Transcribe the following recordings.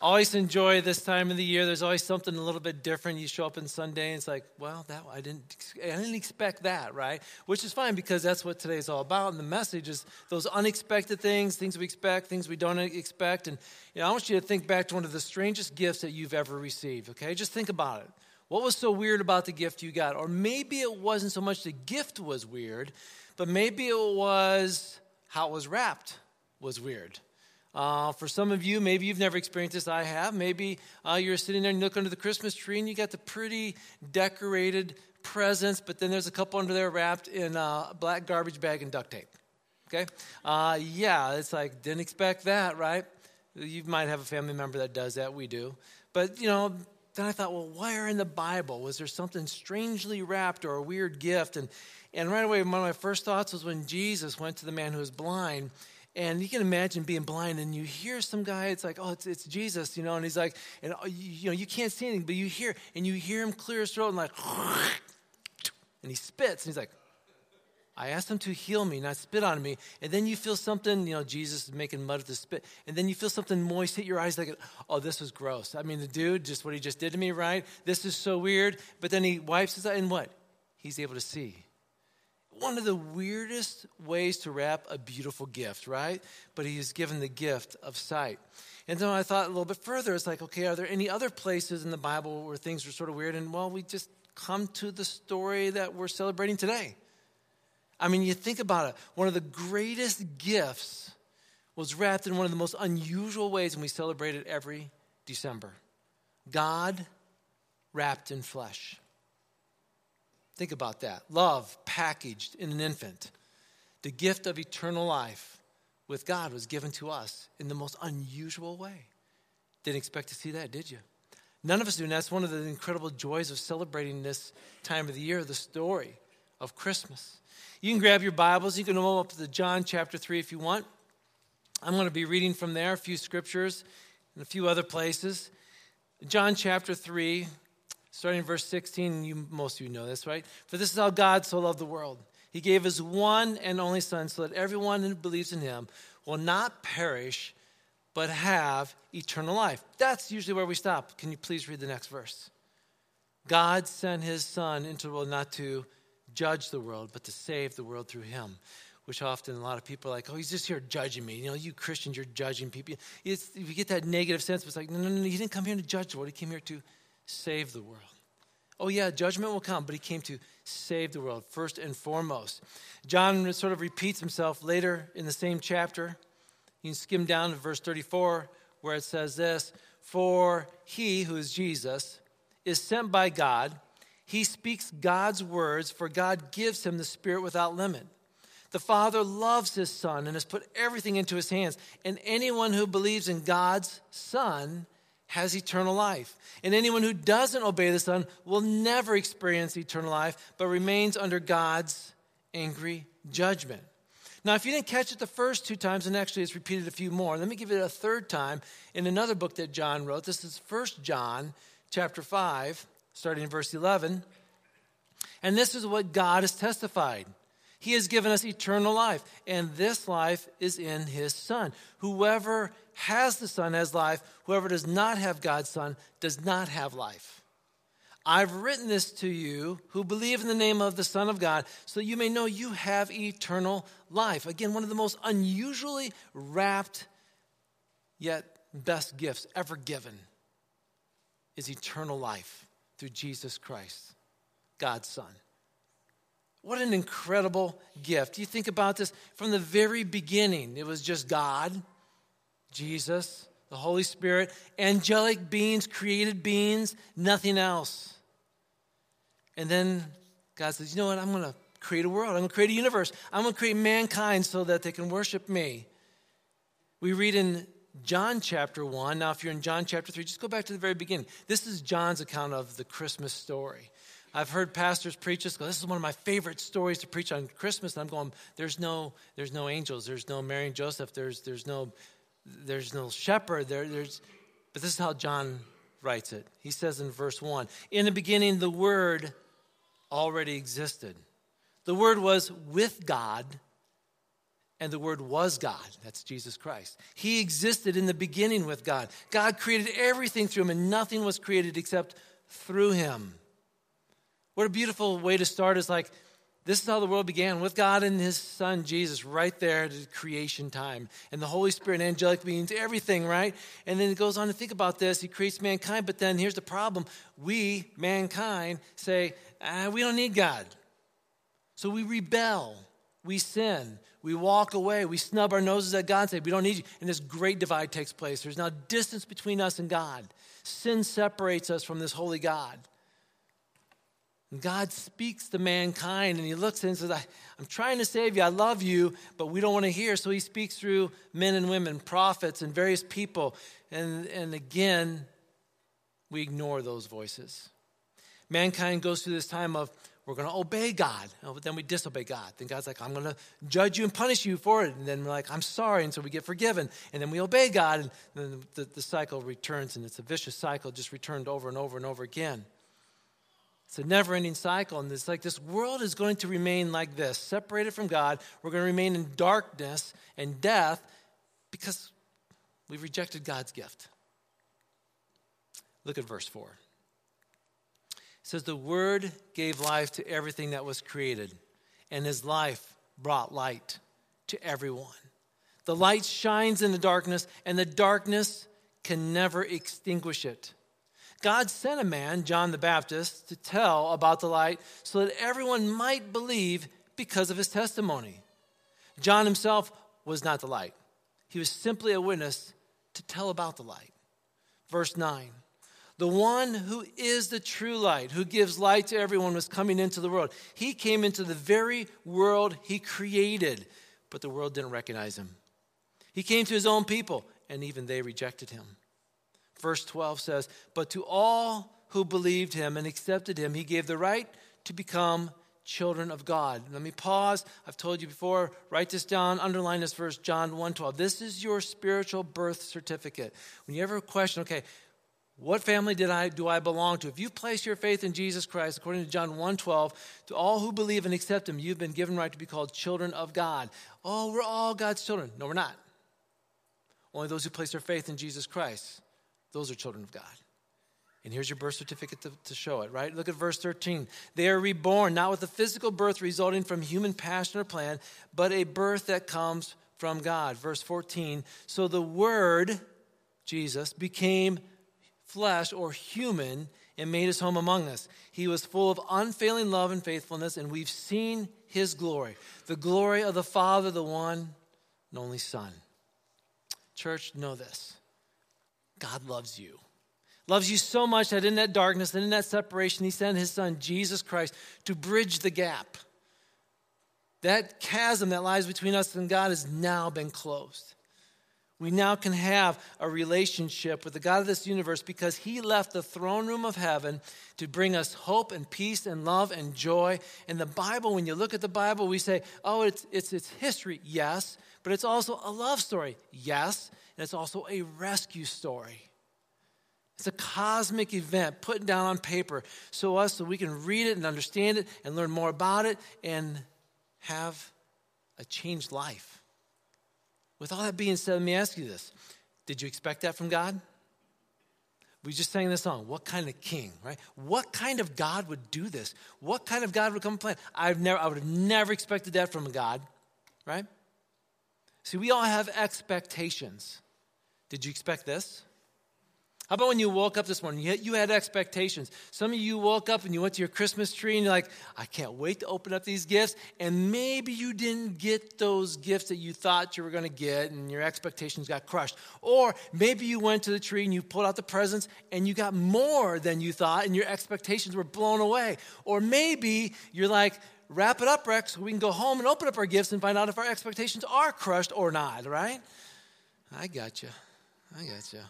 always enjoy this time of the year. There's always something a little bit different. You show up on Sunday and it's like, well, that I didn't I didn't expect that, right? Which is fine because that's what today is all about. And the message is those unexpected things, things we expect, things we don't expect. And you know, I want you to think back to one of the strangest gifts that you've ever received. Okay, just think about it. What was so weird about the gift you got? Or maybe it wasn't so much the gift was weird, but maybe it was how it was wrapped was weird. Uh, for some of you, maybe you've never experienced this. I have. Maybe uh, you're sitting there and you look under the Christmas tree and you got the pretty decorated presents, but then there's a couple under there wrapped in a black garbage bag and duct tape. Okay? Uh, yeah, it's like, didn't expect that, right? You might have a family member that does that. We do. But, you know, then I thought, well, where in the Bible was there something strangely wrapped or a weird gift? And, and right away, one of my first thoughts was when Jesus went to the man who was blind and you can imagine being blind and you hear some guy, it's like, oh, it's, it's Jesus, you know, and he's like, and uh, you, know, you can't see anything, but you hear, and you hear him clear his throat and like, and he spits, and he's like, I asked him to heal me, not spit on me. And then you feel something, you know, Jesus is making mud with the spit. And then you feel something moist hit your eyes like, oh, this was gross. I mean, the dude, just what he just did to me, right? This is so weird. But then he wipes his eye, and what? He's able to see one of the weirdest ways to wrap a beautiful gift, right? But he is given the gift of sight. And then I thought a little bit further, it's like, okay, are there any other places in the Bible where things are sort of weird? And well, we just come to the story that we're celebrating today. I mean, you think about it, one of the greatest gifts was wrapped in one of the most unusual ways, and we celebrate it every December. God wrapped in flesh. Think about that. Love packaged in an infant. The gift of eternal life with God was given to us in the most unusual way. Didn't expect to see that, did you? None of us do. And that's one of the incredible joys of celebrating this time of the year, the story of Christmas. You can grab your Bibles. You can go up to John chapter 3 if you want. I'm going to be reading from there a few scriptures and a few other places. John chapter 3, starting in verse 16, you, most of you know this, right? For this is how God so loved the world. He gave his one and only Son so that everyone who believes in him will not perish, but have eternal life. That's usually where we stop. Can you please read the next verse? God sent his Son into the world not to judge the world, but to save the world through him. Which often a lot of people are like, oh, he's just here judging me. You know, you Christians, you're judging people. It's, you get that negative sense, but it's like, no, no, no, he didn't come here to judge the world. He came here to save the world. Oh, yeah, judgment will come, but he came to save the world first and foremost. John sort of repeats himself later in the same chapter. You can skim down to verse 34 where it says this For he, who is Jesus, is sent by God. He speaks God's words, for God gives him the Spirit without limit. The Father loves his Son and has put everything into his hands. And anyone who believes in God's Son has eternal life. And anyone who doesn't obey the Son will never experience eternal life, but remains under God's angry judgment. Now, if you didn't catch it the first two times, and actually it's repeated a few more, let me give it a third time in another book that John wrote. This is 1 John chapter 5, starting in verse 11. And this is what God has testified. He has given us eternal life, and this life is in His Son. Whoever has the Son has life. Whoever does not have God's Son does not have life. I've written this to you who believe in the name of the Son of God, so you may know you have eternal life. Again, one of the most unusually wrapped yet best gifts ever given is eternal life through Jesus Christ, God's Son. What an incredible gift. You think about this from the very beginning, it was just God Jesus, the Holy Spirit, angelic beings, created beings, nothing else. And then God says, You know what? I'm going to create a world. I'm going to create a universe. I'm going to create mankind so that they can worship me. We read in John chapter 1. Now, if you're in John chapter 3, just go back to the very beginning. This is John's account of the Christmas story. I've heard pastors preach this. Go, this is one of my favorite stories to preach on Christmas. And I'm going, there's no, there's no angels. There's no Mary and Joseph. There's, there's no there's no shepherd there. There's, but this is how John writes it. He says in verse 1 In the beginning, the Word already existed. The Word was with God, and the Word was God. That's Jesus Christ. He existed in the beginning with God. God created everything through him, and nothing was created except through him. What a beautiful way to start is like, this is how the world began with God and his son Jesus right there at creation time. And the Holy Spirit, and angelic beings, everything, right? And then it goes on to think about this. He creates mankind, but then here's the problem. We, mankind, say, ah, we don't need God. So we rebel, we sin, we walk away, we snub our noses at God and say, We don't need you. And this great divide takes place. There's now distance between us and God. Sin separates us from this holy God. And God speaks to mankind and he looks and says, I'm trying to save you, I love you, but we don't want to hear. So he speaks through men and women, prophets, and various people. And, and again, we ignore those voices. Mankind goes through this time of we're going to obey God. Oh, but then we disobey God. Then God's like, I'm going to judge you and punish you for it. And then we're like, I'm sorry. And so we get forgiven. And then we obey God. And then the, the cycle returns. And it's a vicious cycle, just returned over and over and over again. It's a never ending cycle. And it's like this world is going to remain like this, separated from God. We're going to remain in darkness and death because we've rejected God's gift. Look at verse 4 It says, The Word gave life to everything that was created, and His life brought light to everyone. The light shines in the darkness, and the darkness can never extinguish it. God sent a man, John the Baptist, to tell about the light so that everyone might believe because of his testimony. John himself was not the light, he was simply a witness to tell about the light. Verse 9 the one who is the true light, who gives light to everyone, was coming into the world. He came into the very world he created, but the world didn't recognize him. He came to his own people, and even they rejected him. Verse 12 says, But to all who believed him and accepted him, he gave the right to become children of God. Let me pause. I've told you before, write this down, underline this verse, John 1:12. This is your spiritual birth certificate. When you ever question, okay, what family did I, do I belong to? If you place your faith in Jesus Christ, according to John 1.12, to all who believe and accept him, you've been given right to be called children of God. Oh, we're all God's children. No, we're not. Only those who place their faith in Jesus Christ, those are children of God. And here's your birth certificate to, to, show it, right? Look at verse 13. They are reborn, not with a physical birth resulting from human passion or plan, but a birth that comes from God. Verse 14. So the Word, Jesus, became flesh or human and made his home among us. He was full of unfailing love and faithfulness, and we've seen his glory the glory of the Father, the one and only Son. Church, know this God loves you. Loves you so much that in that darkness and in that separation, he sent his son, Jesus Christ, to bridge the gap. That chasm that lies between us and God has now been closed. We now can have a relationship with the God of this universe because He left the throne room of heaven to bring us hope and peace and love and joy. In the Bible, when you look at the Bible, we say, oh, it's, it's, it's history, yes, but it's also a love story, yes, and it's also a rescue story. It's a cosmic event put down on paper so us so we can read it and understand it and learn more about it and have a changed life. With all that being said, let me ask you this Did you expect that from God? We just sang this song. What kind of king, right? What kind of God would do this? What kind of God would come plan? I've never, I would have never expected that from God, right? See, we all have expectations. Did you expect this? How about when you woke up this morning? You had, expectations. Some of you woke up and you went to your Christmas tree and you're like, I can't wait to open up these gifts. And maybe you didn't get those gifts that you thought you were going to get and your expectations got crushed. Or maybe you went to the tree and you pulled out the presents and you got more than you thought and your expectations were blown away. Or maybe you're like, wrap it up, Rex, we can go home and open up our gifts and find out if our expectations are crushed or not, right? I got you. I got you.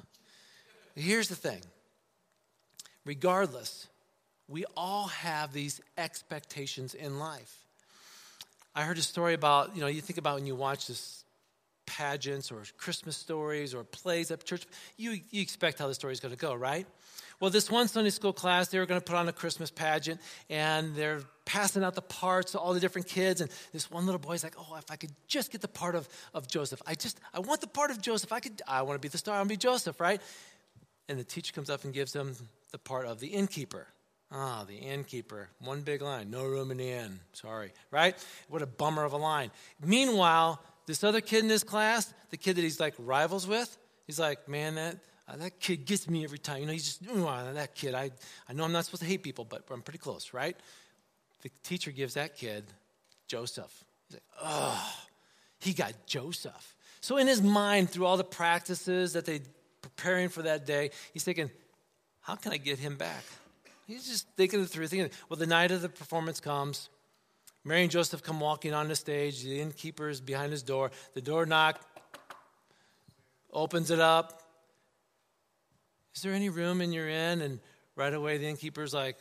Here's the thing regardless, we all have these expectations in life. I heard a story about, you know, you think about when you watch this pageants or Christmas stories or plays at church, you, you expect how the story is going to go, right? Well, this one Sunday school class, they were going to put on a Christmas pageant, and they're passing out the parts to all the different kids. And this one little boy's like, "Oh, if I could just get the part of, of Joseph, I just I want the part of Joseph. I could I want to be the star. I want to be Joseph, right?" And the teacher comes up and gives him the part of the innkeeper. Ah, the innkeeper. One big line. No room in the inn. Sorry. Right? What a bummer of a line. Meanwhile, this other kid in this class, the kid that he's like rivals with, he's like, man, that, uh, that kid gets me every time. You know, he's just, oh, that kid. I, I know I'm not supposed to hate people, but I'm pretty close, right? The teacher gives that kid Joseph. He's like, oh, he got Joseph. So in his mind, through all the practices that they preparing for that day, he's thinking, how can I get him back? He's just thinking it through, thinking, well, the night of the performance comes. Mary and Joseph come walking on the stage. The innkeeper is behind his door. The door knock opens it up. Is there any room in your inn? And right away, the innkeeper's like,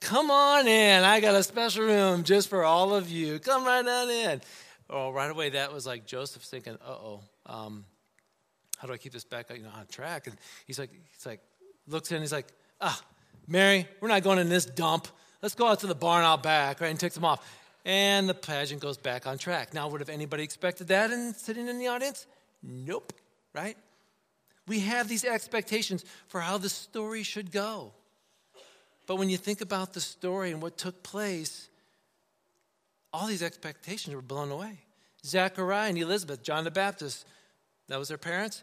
Come on in. I got a special room just for all of you. Come right on in. Oh, right away, that was like Joseph thinking, uh oh, um, how do I keep this back you know, on track? And he's like, he's like, looks in, he's like, ah, Mary, we're not going in this dump. Let's go out to the barn out back, right? And takes them off. And the pageant goes back on track. Now, would have anybody expected that and sitting in the audience? Nope, right? We have these expectations for how the story should go. But when you think about the story and what took place, all these expectations were blown away. Zachariah and Elizabeth, John the Baptist, that was their parents.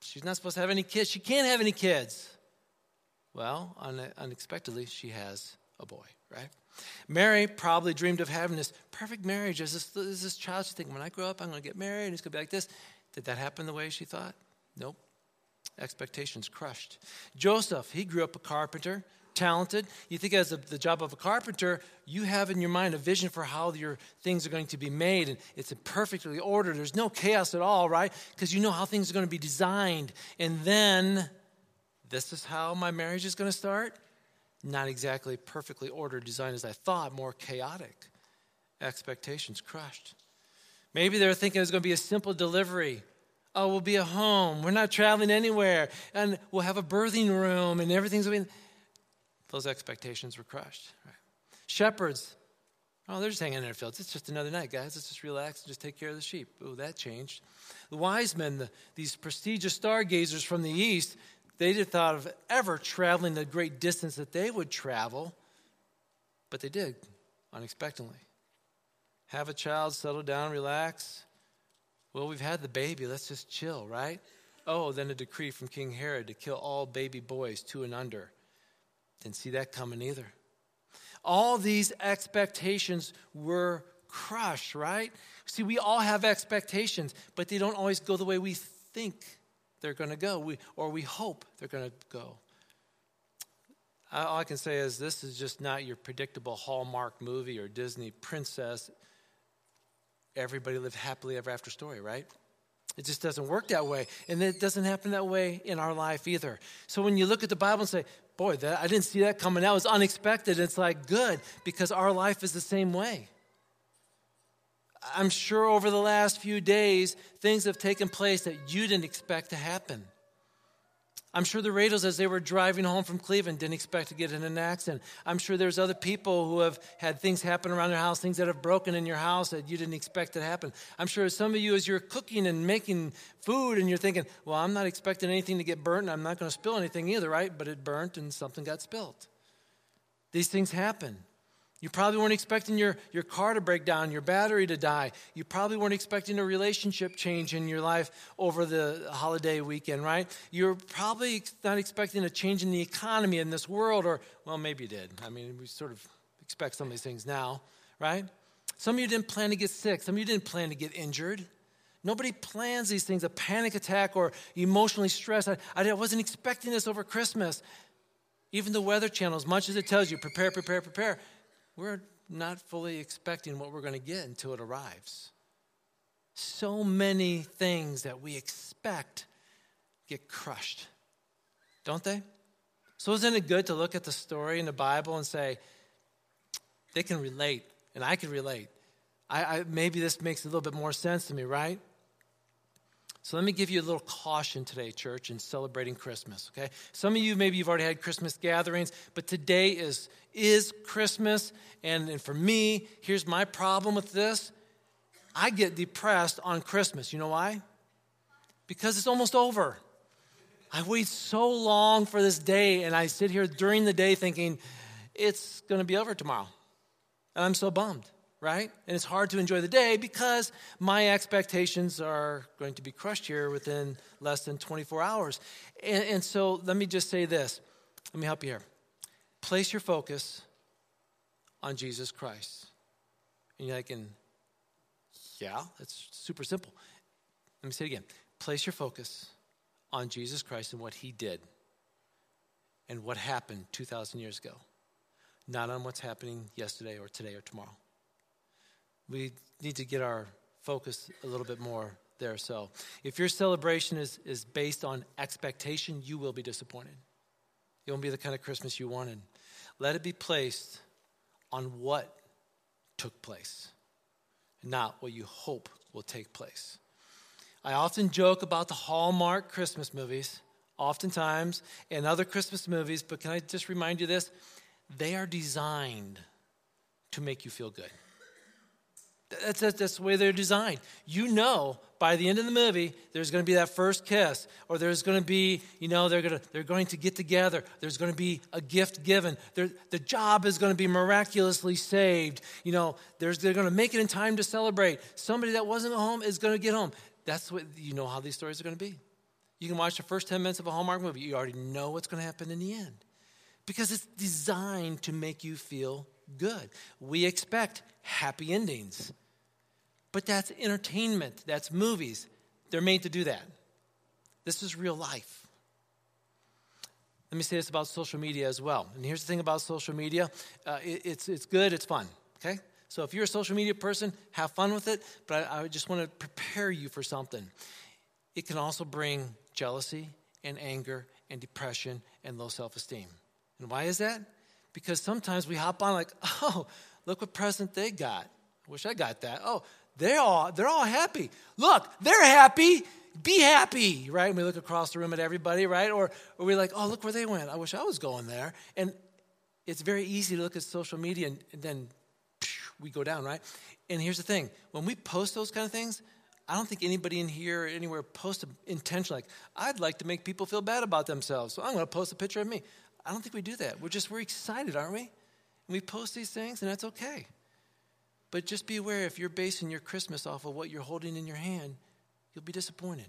She's not supposed to have any kids. She can't have any kids. Well, unexpectedly, she has a boy, right? Mary probably dreamed of having this perfect marriage as this, this child. She's thinking, when I grow up, I'm going to get married and it's going to be like this. Did that happen the way she thought? Nope. Expectations crushed. Joseph, he grew up a carpenter, talented. You think as a, the job of a carpenter, you have in your mind a vision for how your things are going to be made, and it's perfectly ordered. There's no chaos at all, right? Because you know how things are going to be designed. And then this is how my marriage is going to start. Not exactly perfectly ordered design as I thought, more chaotic. Expectations crushed. Maybe they're thinking it's going to be a simple delivery. Oh, we'll be at home. We're not traveling anywhere. And we'll have a birthing room and everything's going to be. Those expectations were crushed. Right? Shepherds, oh, they're just hanging in their fields. It's just another night, guys. Let's just relax and just take care of the sheep. Oh, that changed. The wise men, the, these prestigious stargazers from the east, they didn't thought of ever traveling the great distance that they would travel, but they did unexpectedly. Have a child, settle down, relax. Well, we've had the baby. Let's just chill, right? Oh, then a decree from King Herod to kill all baby boys two and under. Didn't see that coming either. All these expectations were crushed, right? See, we all have expectations, but they don't always go the way we think they're going to go, we, or we hope they're going to go. All I can say is this is just not your predictable Hallmark movie or Disney princess. Everybody lived happily ever after story, right? It just doesn't work that way. And it doesn't happen that way in our life either. So when you look at the Bible and say, boy, that, I didn't see that coming, that was unexpected, it's like good because our life is the same way. I'm sure over the last few days, things have taken place that you didn't expect to happen. I'm sure the Rados, as they were driving home from Cleveland, didn't expect to get in an accident. I'm sure there's other people who have had things happen around their house, things that have broken in your house that you didn't expect to happen. I'm sure some of you, as you're cooking and making food, and you're thinking, well, I'm not expecting anything to get burnt, and I'm not going to spill anything either, right? But it burnt and something got spilled. These things happen. You probably weren't expecting your, your car to break down, your battery to die. You probably weren't expecting a relationship change in your life over the holiday weekend, right? You're probably not expecting a change in the economy in this world, or, well, maybe you did. I mean, we sort of expect some of these things now, right? Some of you didn't plan to get sick, some of you didn't plan to get injured. Nobody plans these things, a panic attack or emotionally stressed. I, I wasn't expecting this over Christmas. Even the Weather Channel, as much as it tells you, prepare, prepare, prepare, we're not fully expecting what we're going to get until it arrives. So many things that we expect get crushed, don't they? So, isn't it good to look at the story in the Bible and say, they can relate, and I can relate. I, I, maybe this makes a little bit more sense to me, right? So let me give you a little caution today, church, in celebrating Christmas, okay? Some of you, maybe you've already had Christmas gatherings, but today is, is Christmas. And, and for me, here's my problem with this I get depressed on Christmas. You know why? Because it's almost over. I wait so long for this day, and I sit here during the day thinking, it's to be over tomorrow. And I'm so bummed, right? And it's hard to enjoy the day because my expectations are going to be crushed here within less than 24 hours. And, and so let me just say this. Let me help you here. Place your focus on Jesus Christ. And you're like, yeah, that's super simple. Let me say it again. Place your focus on Jesus Christ and what he did and what happened 2,000 years ago, not on what's happening yesterday or today or tomorrow. We need to get our focus a little bit more there. So, if your celebration is, is based on expectation, you will be disappointed. It won't be the kind of Christmas you wanted. Let it be placed on what took place, not what you hope will take place. I often joke about the Hallmark Christmas movies, oftentimes, and other Christmas movies, but can I just remind you this? They are designed to make you feel good. That's, that's, that's, the way they're designed. You know, by the end of the movie, there's going to be that first kiss, or there's going to be, you know, they're going to, they're going to get together. There's going to be a gift given. They're, the job is going to be miraculously saved. You know, they're going to make it in time to celebrate. Somebody that wasn't home is going to get home. That's what you know how these stories are going to be. You can watch the first 10 minutes of a Hallmark movie, you already know what's going to happen in the end because it's designed to make you feel good. We expect happy endings, but that's entertainment, that's movies. They're made to do that. This is real life. Let me say this about social media as well. And here's the thing about social media uh, it, it's, it's good, it's fun, okay? So if you're a social media person, have fun with it, but I, I just want to prepare you for something. It can also bring jealousy and anger and depression and low self esteem. And why is that? Because sometimes we hop on like, oh, look what present they got. I wish I got that. Oh, they're all they're all happy. Look, they're happy. Be happy, right? And we look across the room at everybody, right? Or, or we're like, oh, look where they went. I wish I was going there. And it's very easy to look at social media and, and then we go down, right? And here's the thing when we post those kind of things, I don't think anybody in here or anywhere posts intentionally, like, I'd like to make people feel bad about themselves, so I'm going to post a picture of me. I don't think we do that. We're just, we're excited, aren't we? And we post these things, and that's okay. But just be aware if you're basing your Christmas off of what you're holding in your hand, you'll be disappointed.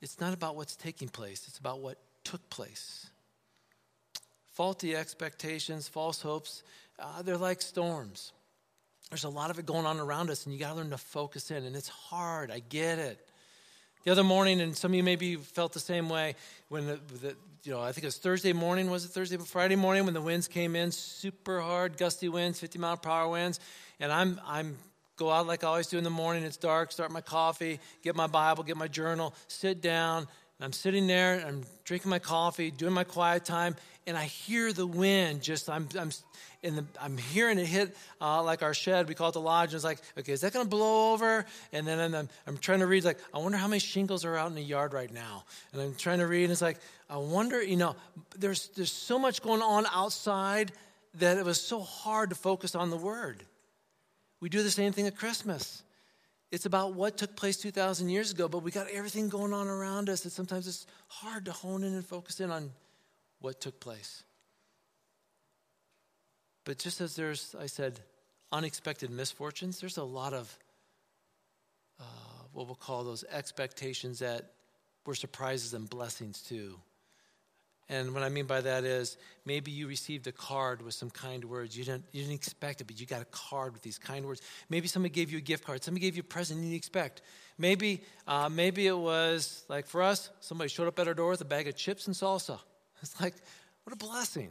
It's not about what's taking place, it's about what took place. Faulty expectations, false hopes, uh, they're like storms. There's a lot of it going on around us, and you got to learn to focus in. And it's hard. I get it. The other morning, and some of you maybe felt the same way when the, the you know, I think it was Thursday morning, was it Thursday, Friday morning when the winds came in, super hard, gusty winds, 50 mile per hour winds. And I'm, I'm go out like I always do in the morning. It's dark, start my coffee, get my Bible, get my journal, sit down. And I'm sitting there, I'm drinking my coffee, doing my quiet time, and I hear the wind just, I'm, I'm in the, I'm hearing it hit uh, like our shed. We call it the lodge. And it's like, okay, is that going to blow over? And then I'm, I'm trying to read, like, I wonder how many shingles are out in the yard right now. And I'm trying to read, and it's like, I wonder, you know, there's, there's so much going on outside that it was so hard to focus on the word. We do the same thing at Christmas. It's about what took place 2,000 years ago, but we got everything going on around us that sometimes it's hard to hone in and focus in on what took place. But just as there's, I said, unexpected misfortunes, there's a lot of uh, what we'll call those expectations that were surprises and blessings too. And what I mean by that is maybe you received a card with some kind words. You didn't, you didn't expect it, but you got a card with these kind words. Maybe somebody gave you a gift card. Somebody gave you a present you didn't expect. Maybe, uh, maybe it was like for us, somebody showed up at our door with a bag of chips and salsa. It's like, what a blessing.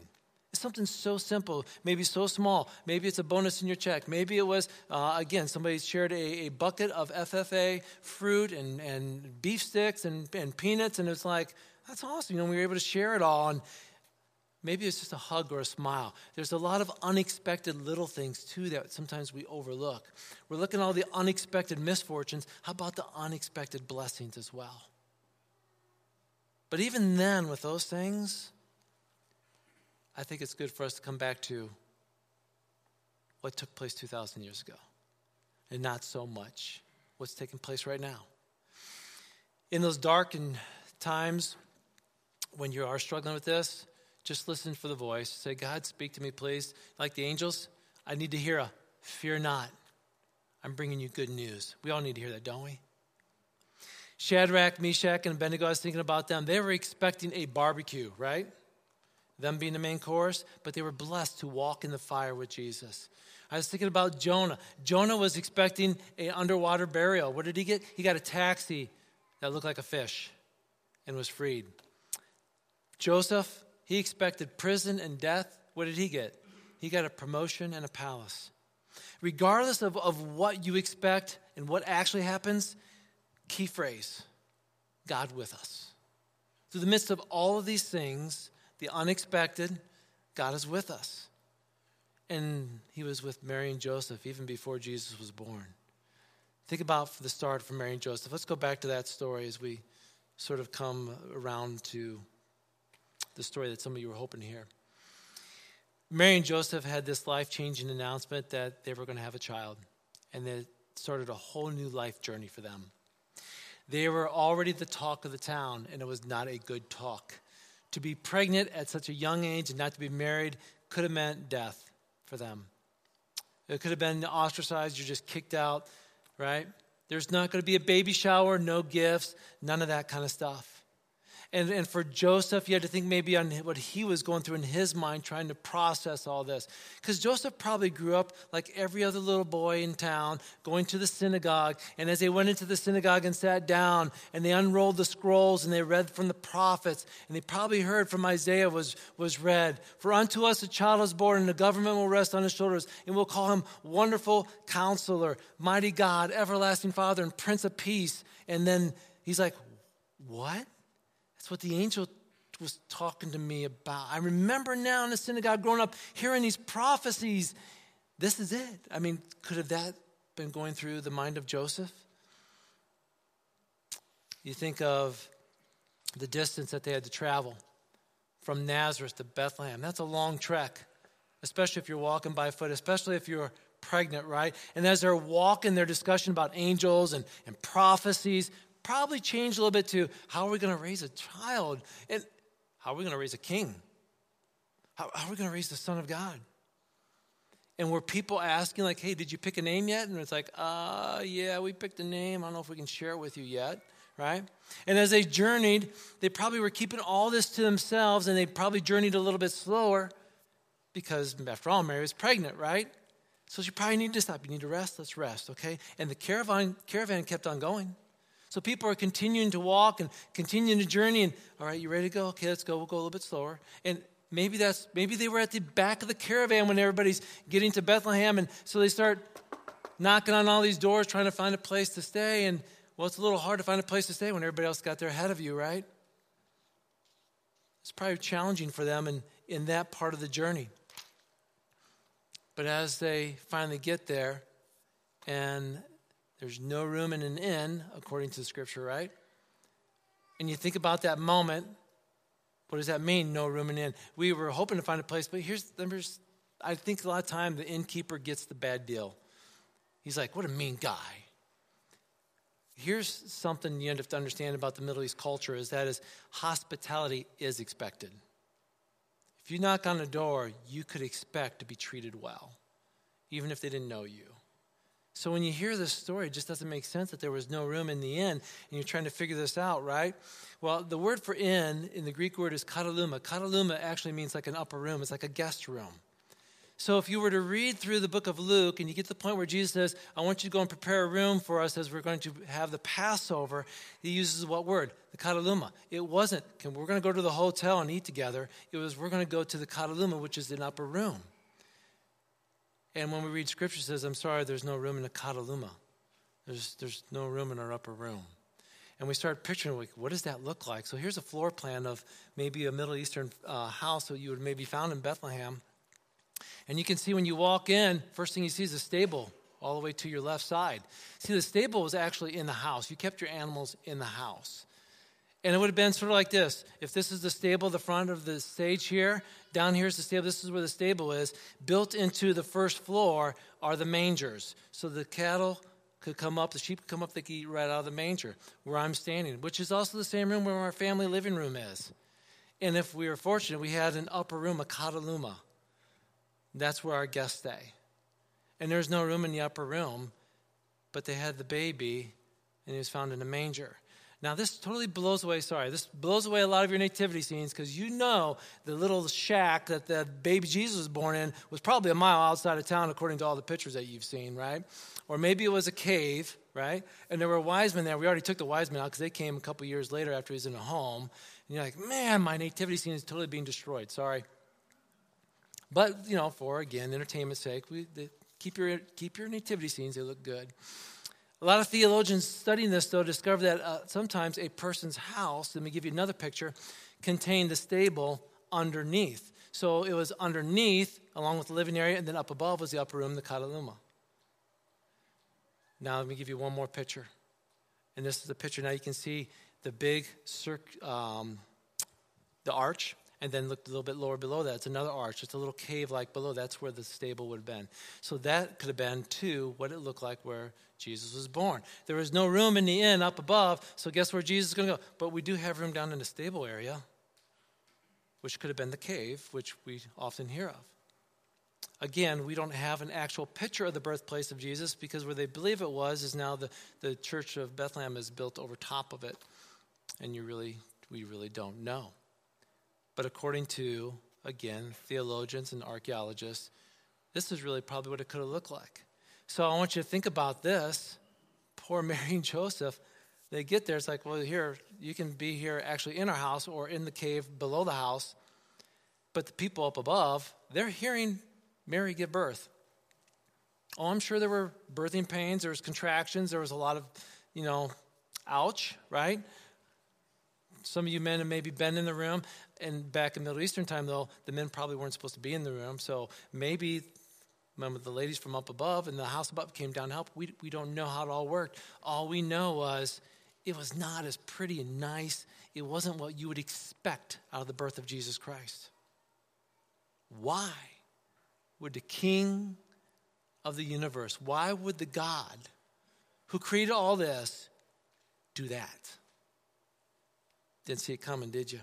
It's something so simple, maybe so small. Maybe it's a bonus in your check. Maybe it was, uh, again, somebody shared a, a, bucket of FFA fruit and, and beef sticks and, and peanuts, and it's like, that's awesome. You know, we were able to share it all. And maybe it's just a hug or a smile. There's a lot of unexpected little things too that sometimes we overlook. We're looking at all the unexpected misfortunes. How about the unexpected blessings as well? But even then, with those things, I think it's good for us to come back to what took place 2,000 years ago and not so much what's taking place right now. In those dark and times when you are struggling with this, just listen for the voice. Say, God, speak to me, please. Like the angels, I need to hear a fear not. I'm bringing you good news. We all need to hear that, don't we? Shadrach, Meshach, and Abednego, I was thinking about them. They were expecting a barbecue, right? Them being the main course, but they were blessed to walk in the fire with Jesus. I was thinking about Jonah. Jonah was expecting an underwater burial. What did he get? He got a taxi that looked like a fish and was freed. Joseph, he expected prison and death. What did he get? He got a promotion and a palace. Regardless of, of what you expect and what actually happens, key phrase God with us. Through the midst of all of these things, the unexpected, God is with us. And he was with Mary and Joseph even before Jesus was born. Think about the start for Mary and Joseph. Let's go back to that story as we sort of come around to the story that some of you were hoping to hear. Mary and Joseph had this life changing announcement that they were going to have a child, and it started a whole new life journey for them. They were already the talk of the town, and it was not a good talk. To be pregnant at such a young age and not to be married could have meant death for them. It could have been ostracized, you're just kicked out, right? There's not going to be a baby shower, no gifts, none of that kind of stuff. And, and for Joseph, you had to think maybe on what he was going through in his mind, trying to process all this. Because Joseph probably grew up like every other little boy in town, going to the synagogue. And as they went into the synagogue and sat down, and they unrolled the scrolls and they read from the prophets, and they probably heard from Isaiah was, was read For unto us a child is born, and the government will rest on his shoulders, and we'll call him Wonderful Counselor, Mighty God, Everlasting Father, and Prince of Peace. And then he's like, What? That's what the angel was talking to me about. I remember now in the synagogue growing up hearing these prophecies. This is it. I mean, could have that been going through the mind of Joseph? You think of the distance that they had to travel from Nazareth to Bethlehem. That's a long trek, especially if you're walking by foot, especially if you're pregnant, right? And as they're walking, their discussion about angels and, and prophecies, probably changed a little bit to how are we going to raise a child? And how are we going to raise a king? How, how are we going to raise the Son of God? And were people asking, like, hey, did you pick a name yet? And it's like, uh, yeah, we picked a name. I don't know if we can share it with you yet, right? And as they journeyed, they probably were keeping all this to themselves and they probably journeyed a little bit slower because, after all, Mary was pregnant, right? So she probably needed to stop. You need to rest. Let's rest, okay? And the caravan, caravan kept on going. So people are continuing to walk and continuing to journey. And all right, you ready to go? Okay, let's go. We'll go a little bit slower. And maybe that's maybe they were at the back of the caravan when everybody's getting to Bethlehem, and so they start knocking on all these doors trying to find a place to stay. And well, it's a little hard to find a place to stay when everybody else got there ahead of you, right? It's probably challenging for them in, in that part of the journey. But as they finally get there, and there's no room in an inn, according to scripture, right? And you think about that moment. What does that mean, no room in an inn? We were hoping to find a place, but here's, there's, I think a lot of time the innkeeper gets the bad deal. He's like, what a mean guy. Here's something you have to understand about the Middle East culture is that is hospitality is expected. If you knock on a door, you could expect to be treated well, even if they didn't know you. So when you hear this story, it just doesn't make sense that there was no room in the inn, and you're trying to figure this out, right? Well, the word for inn in the Greek word is kataluma. Kataluma actually means like an upper room, it's like a guest room. So if you were to read through the book of Luke and you get to the point where Jesus says, I want you to go and prepare a room for us as we're going to have the Passover, he uses what word? The kataluma. It wasn't, we're going to go to the hotel and eat together. It was, we're going to go to the kataluma, which is an upper room. And when we read scripture, says, I'm sorry, there's no room in the kataluma. There's, there's no room in our upper room. And we start picturing, like, what does that look like? So here's a floor plan of maybe a Middle Eastern uh, house that you would maybe found in Bethlehem. And you can see when you walk in, first thing you see is a stable all the way to your left side. See, the stable was actually in the house. You kept your animals in the house. And it would have been sort of like this. If this is the stable, the front of the stage here, down here is the stable, this is where the stable is. Built into the first floor are the mangers. So the cattle could come up, the sheep could come up, they could eat right out of the manger where I'm standing, which is also the same room where our family living room is. And if we were fortunate, we had an upper room, a kataluma. That's where our guests stay. And there's no room in the upper room, but they had the baby, and he was found in a manger. Now, this totally blows away, sorry, this blows away a lot of your nativity scenes because you know the little shack that the baby Jesus was born in was probably a mile outside of town, according to all the pictures that you've seen, right? Or maybe it was a cave, right? And there were wise men there. We already took the wise men out because they came a couple years later after he was in a home. And you're like, man, my nativity scene is totally being destroyed. Sorry. But, you know, for, again, entertainment's sake, we, the, keep, your, keep your nativity scenes, they look good. A lot of theologians studying this, though, discover that uh, sometimes a person's house, let me give you another picture, contained the stable underneath. So it was underneath, along with the living area, and then up above was the upper room, the kataluma. Now, let me give you one more picture. And this is the picture. Now you can see the big circ, um, the arch, and then look a little bit lower below that. It's another arch. It's a little cave like below. That's where the stable would have been. So that could have been, too, what it looked like where Jesus was born. There was no room in the inn up above, so guess where Jesus is going to go? But we do have room down in the stable area, which could have been the cave, which we often hear of. Again, we don't have an actual picture of the birthplace of Jesus because where they believe it was is now the, the church of Bethlehem is built over top of it. And you really, we really don't know. But according to, again, theologians and archaeologists, this is really probably what it could have looked like. So I want you to think about this. Poor Mary and Joseph, they get there. It's like, well, here, you can be here actually in our house or in the cave below the house. But the people up above, they're hearing Mary give birth. Oh, I'm sure there were birthing pains, there was contractions, there was a lot of, you know, ouch, right? Some of you men have maybe been in the room. And back in Middle Eastern time, though, the men probably weren't supposed to be in the room. So maybe Remember, the ladies from up above and the house above came down to help. We, we don't know how it all worked. All we know was it was not as pretty and nice. It wasn't what you would expect out of the birth of Jesus Christ. Why would the King of the universe, why would the God who created all this do that? Didn't see it coming, did you?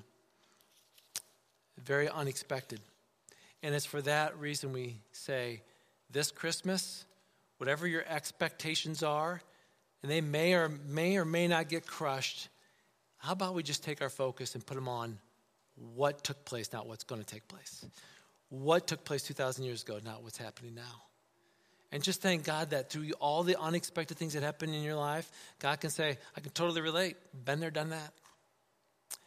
Very unexpected. And it's for that reason we say, this Christmas, whatever your expectations are, and they may or may or may not get crushed, how about we just take our focus and put them on what took place, not what's going to take place? What took place 2,000 years ago, not what's happening now? And just thank God that through all the unexpected things that happen in your life, God can say, I can totally relate. Been there, done that.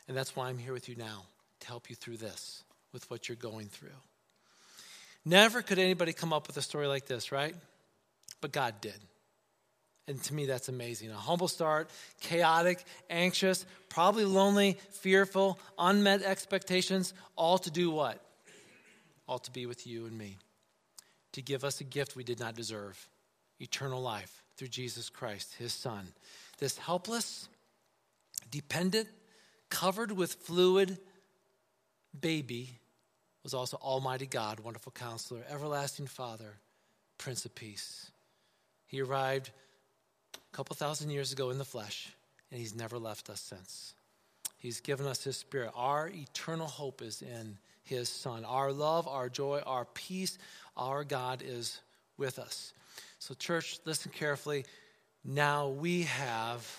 And that's why I'm here with you now to help you through this, with what you're going through. Never could anybody come up with a story like this, right? But God did. And to me, that's amazing. A humble start, chaotic, anxious, probably lonely, fearful, unmet expectations, all to do what? All to be with you and me. To give us a gift we did not deserve eternal life through Jesus Christ, his Son. This helpless, dependent, covered with fluid baby was also Almighty God, wonderful counselor, everlasting Father, Prince of Peace. He arrived a couple thousand years ago in the flesh, and he's never left us since. He's given us his spirit. Our eternal hope is in his son. Our love, our joy, our peace, our God is with us. So, church, listen carefully. Now we have,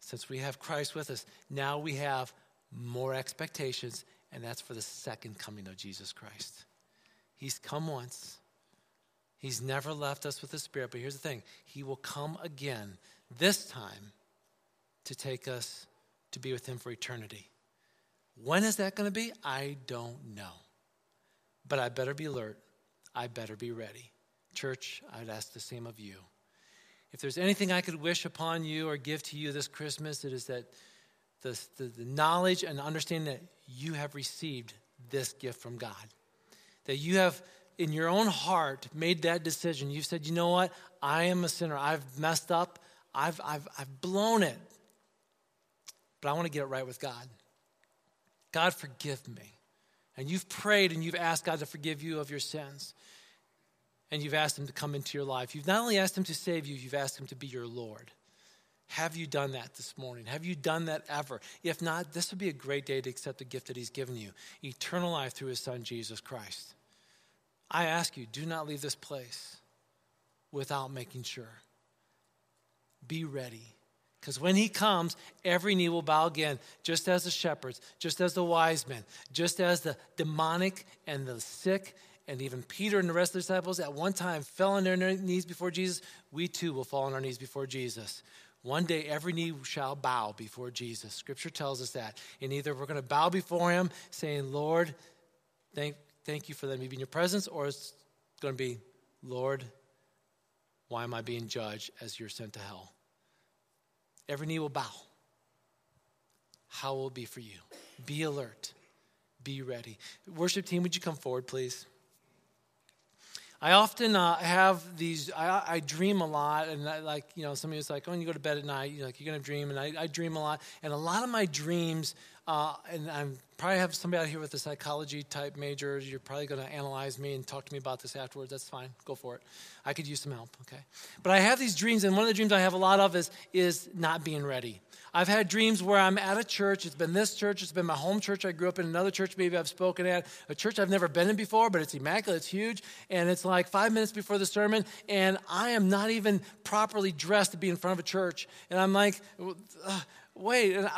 since we have Christ with us, now we have more expectations and that's for the second coming of Jesus Christ. He's come once. He's never left us with the Spirit, but here's the thing He will come again, this time, to take us to be with Him for eternity. When is that going to be? I don't know. But I better be alert. I better be ready. Church, I'd ask the same of you. If there's anything I could wish upon you or give to you this Christmas, it is that the, the, the knowledge and understanding that you have received this gift from God. That you have, in your own heart, made that decision. You've said, you know what? I am a sinner. I've messed up. I've, I've, I've blown it. But I want to get it right with God. God, forgive me. And you've prayed and you've asked God to forgive you of your sins. And you've asked Him to come into your life. You've not only asked Him to save you, you've asked Him to be your Lord. Have you done that this morning? Have you done that ever? If not, this would be a great day to accept the gift that He's given you eternal life through His Son, Jesus Christ. I ask you, do not leave this place without making sure. Be ready. Because when he comes, every knee will bow again, just as the shepherds, just as the wise men, just as the demonic and the sick, and even Peter and the rest of the disciples at one time fell on their knees before Jesus. We too will fall on our knees before Jesus. One day, every knee shall bow before Jesus. Scripture tells us that. And either we're going to bow before him, saying, Lord, thank, thank you for letting me be in your presence, or it's going to be, Lord, why am I being judged as you're sent to hell? Every knee will bow. How will it be for you? Be alert. Be ready. Worship team, would you come forward, please? I often uh, have these, I, I, dream a lot, and I, like, you know, somebody's like, oh, when you go to bed at night, you're like, you're to dream, and I, I, dream a lot. And a lot of my dreams, uh, and I'm probably have somebody out here with a psychology type major. You're probably going to analyze me and talk to me about this afterwards. That's fine. Go for it. I could use some help, okay? But I have these dreams, and one of the dreams I have a lot of is, is not being ready. I've had dreams where I'm at a church. It's been this church. It's been my home church. I grew up in another church, maybe I've spoken at, a church I've never been in before, but it's immaculate. It's huge. And it's like five minutes before the sermon, and I am not even properly dressed to be in front of a church. And I'm like, uh, wait, and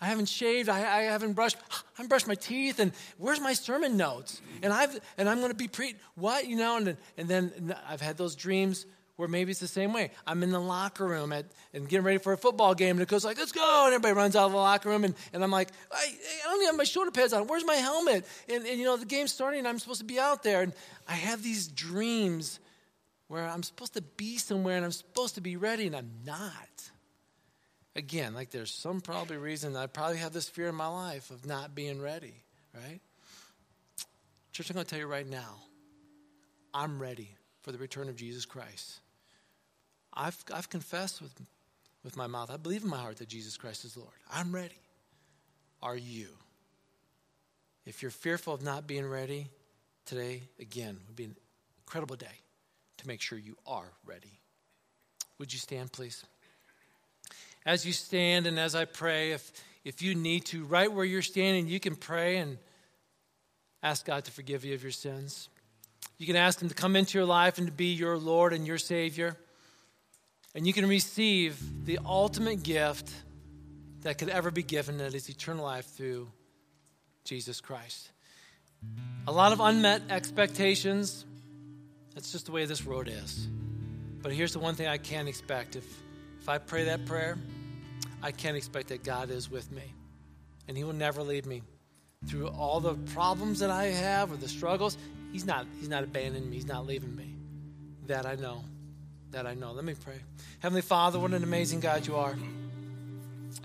I, haven't shaved. I, I, haven't brushed. I haven't brushed my teeth. And where's my sermon notes? And I've and I'm going to be pre what you know. And and then I've had those dreams where maybe it's the same way. I'm in the locker room at, and getting ready for a football game, and it goes like, let's go. And everybody runs out of the locker room, and, and I'm like, I, I don't even have my shoulder pads on. Where's my helmet? And, and, you know, the game's starting, and I'm supposed to be out there. And I have these dreams where I'm supposed to be somewhere, and I'm supposed to be ready, and I'm not. Again, like there's some probably reason I probably have this fear in my life of not being ready, right? Church, I'm going to tell you right now, I'm ready for the return of Jesus Christ. I've, I've confessed with, with my mouth, I believe in my heart that Jesus Christ is Lord. I'm ready. Are you? If you're fearful of not being ready, today, again, would be an incredible day to make sure you are ready. Would you stand, please? As you stand and as I pray, if, if you need to, right where you're standing, you can pray and ask God to forgive you of your sins. You can ask Him to come into your life and to be your Lord and your Savior. And you can receive the ultimate gift that could ever be given, that is eternal life through Jesus Christ. A lot of unmet expectations. That's just the way this road is. But here's the one thing I can't expect. If, if I pray that prayer, I can't expect that God is with me. And He will never leave me. Through all the problems that I have or the struggles, He's not, he's not abandoning me. He's not leaving me. That I know that I know. Let me pray. Heavenly Father, what an amazing God you are.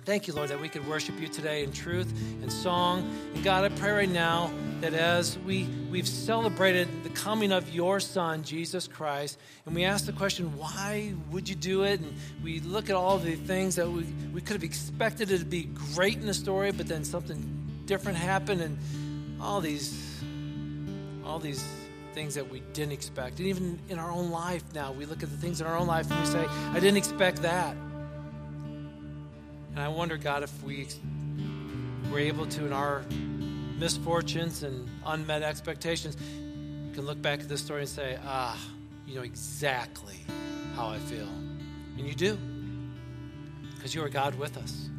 Thank you, Lord, that we could worship you today in truth and song. And God, I pray right now that as we, we've celebrated the coming of your Son, Jesus Christ, and we ask the question, why would you do it? And we look at all the things that we, we could have expected it to be great in the story, but then something different happened, and all these all these things that we didn't expect. And even in our own life now, we look at the things in our own life and we say, I didn't expect that. And I wonder, God, if we were able to, in our misfortunes and unmet expectations, can look back at this story and say, ah, you know exactly how I feel. And you do, because you are God with us.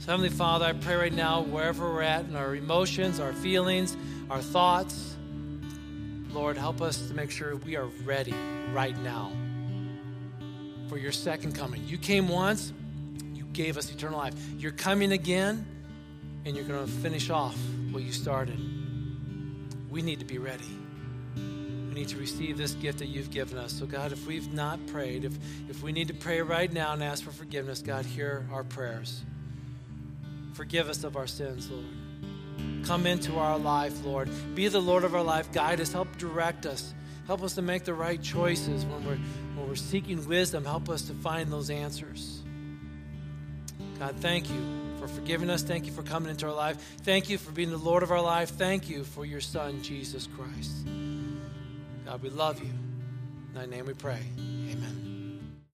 So, Heavenly Father, I pray right now, wherever we're at in our emotions, our feelings, our thoughts, Lord, help us to make sure we are ready right now for your second coming. You came once, you gave us eternal life. You're coming again, and you're going to finish off what you started. We need to be ready. we need to receive this gift that you've given us. So, God, if we've not prayed, if, if we need to pray right now and ask for forgiveness, God, hear our prayers. Forgive us of our sins, Lord. Come into our life, Lord. Be the Lord of our life. Guide us. Help direct us. Help us to make the right choices when we're, when we're seeking wisdom. Help us to find those answers. God, thank you for forgiving us. Thank you for coming into our life. Thank you for being the Lord of our life. Thank you for your Son, Jesus Christ. God, we love you. In thy name we pray.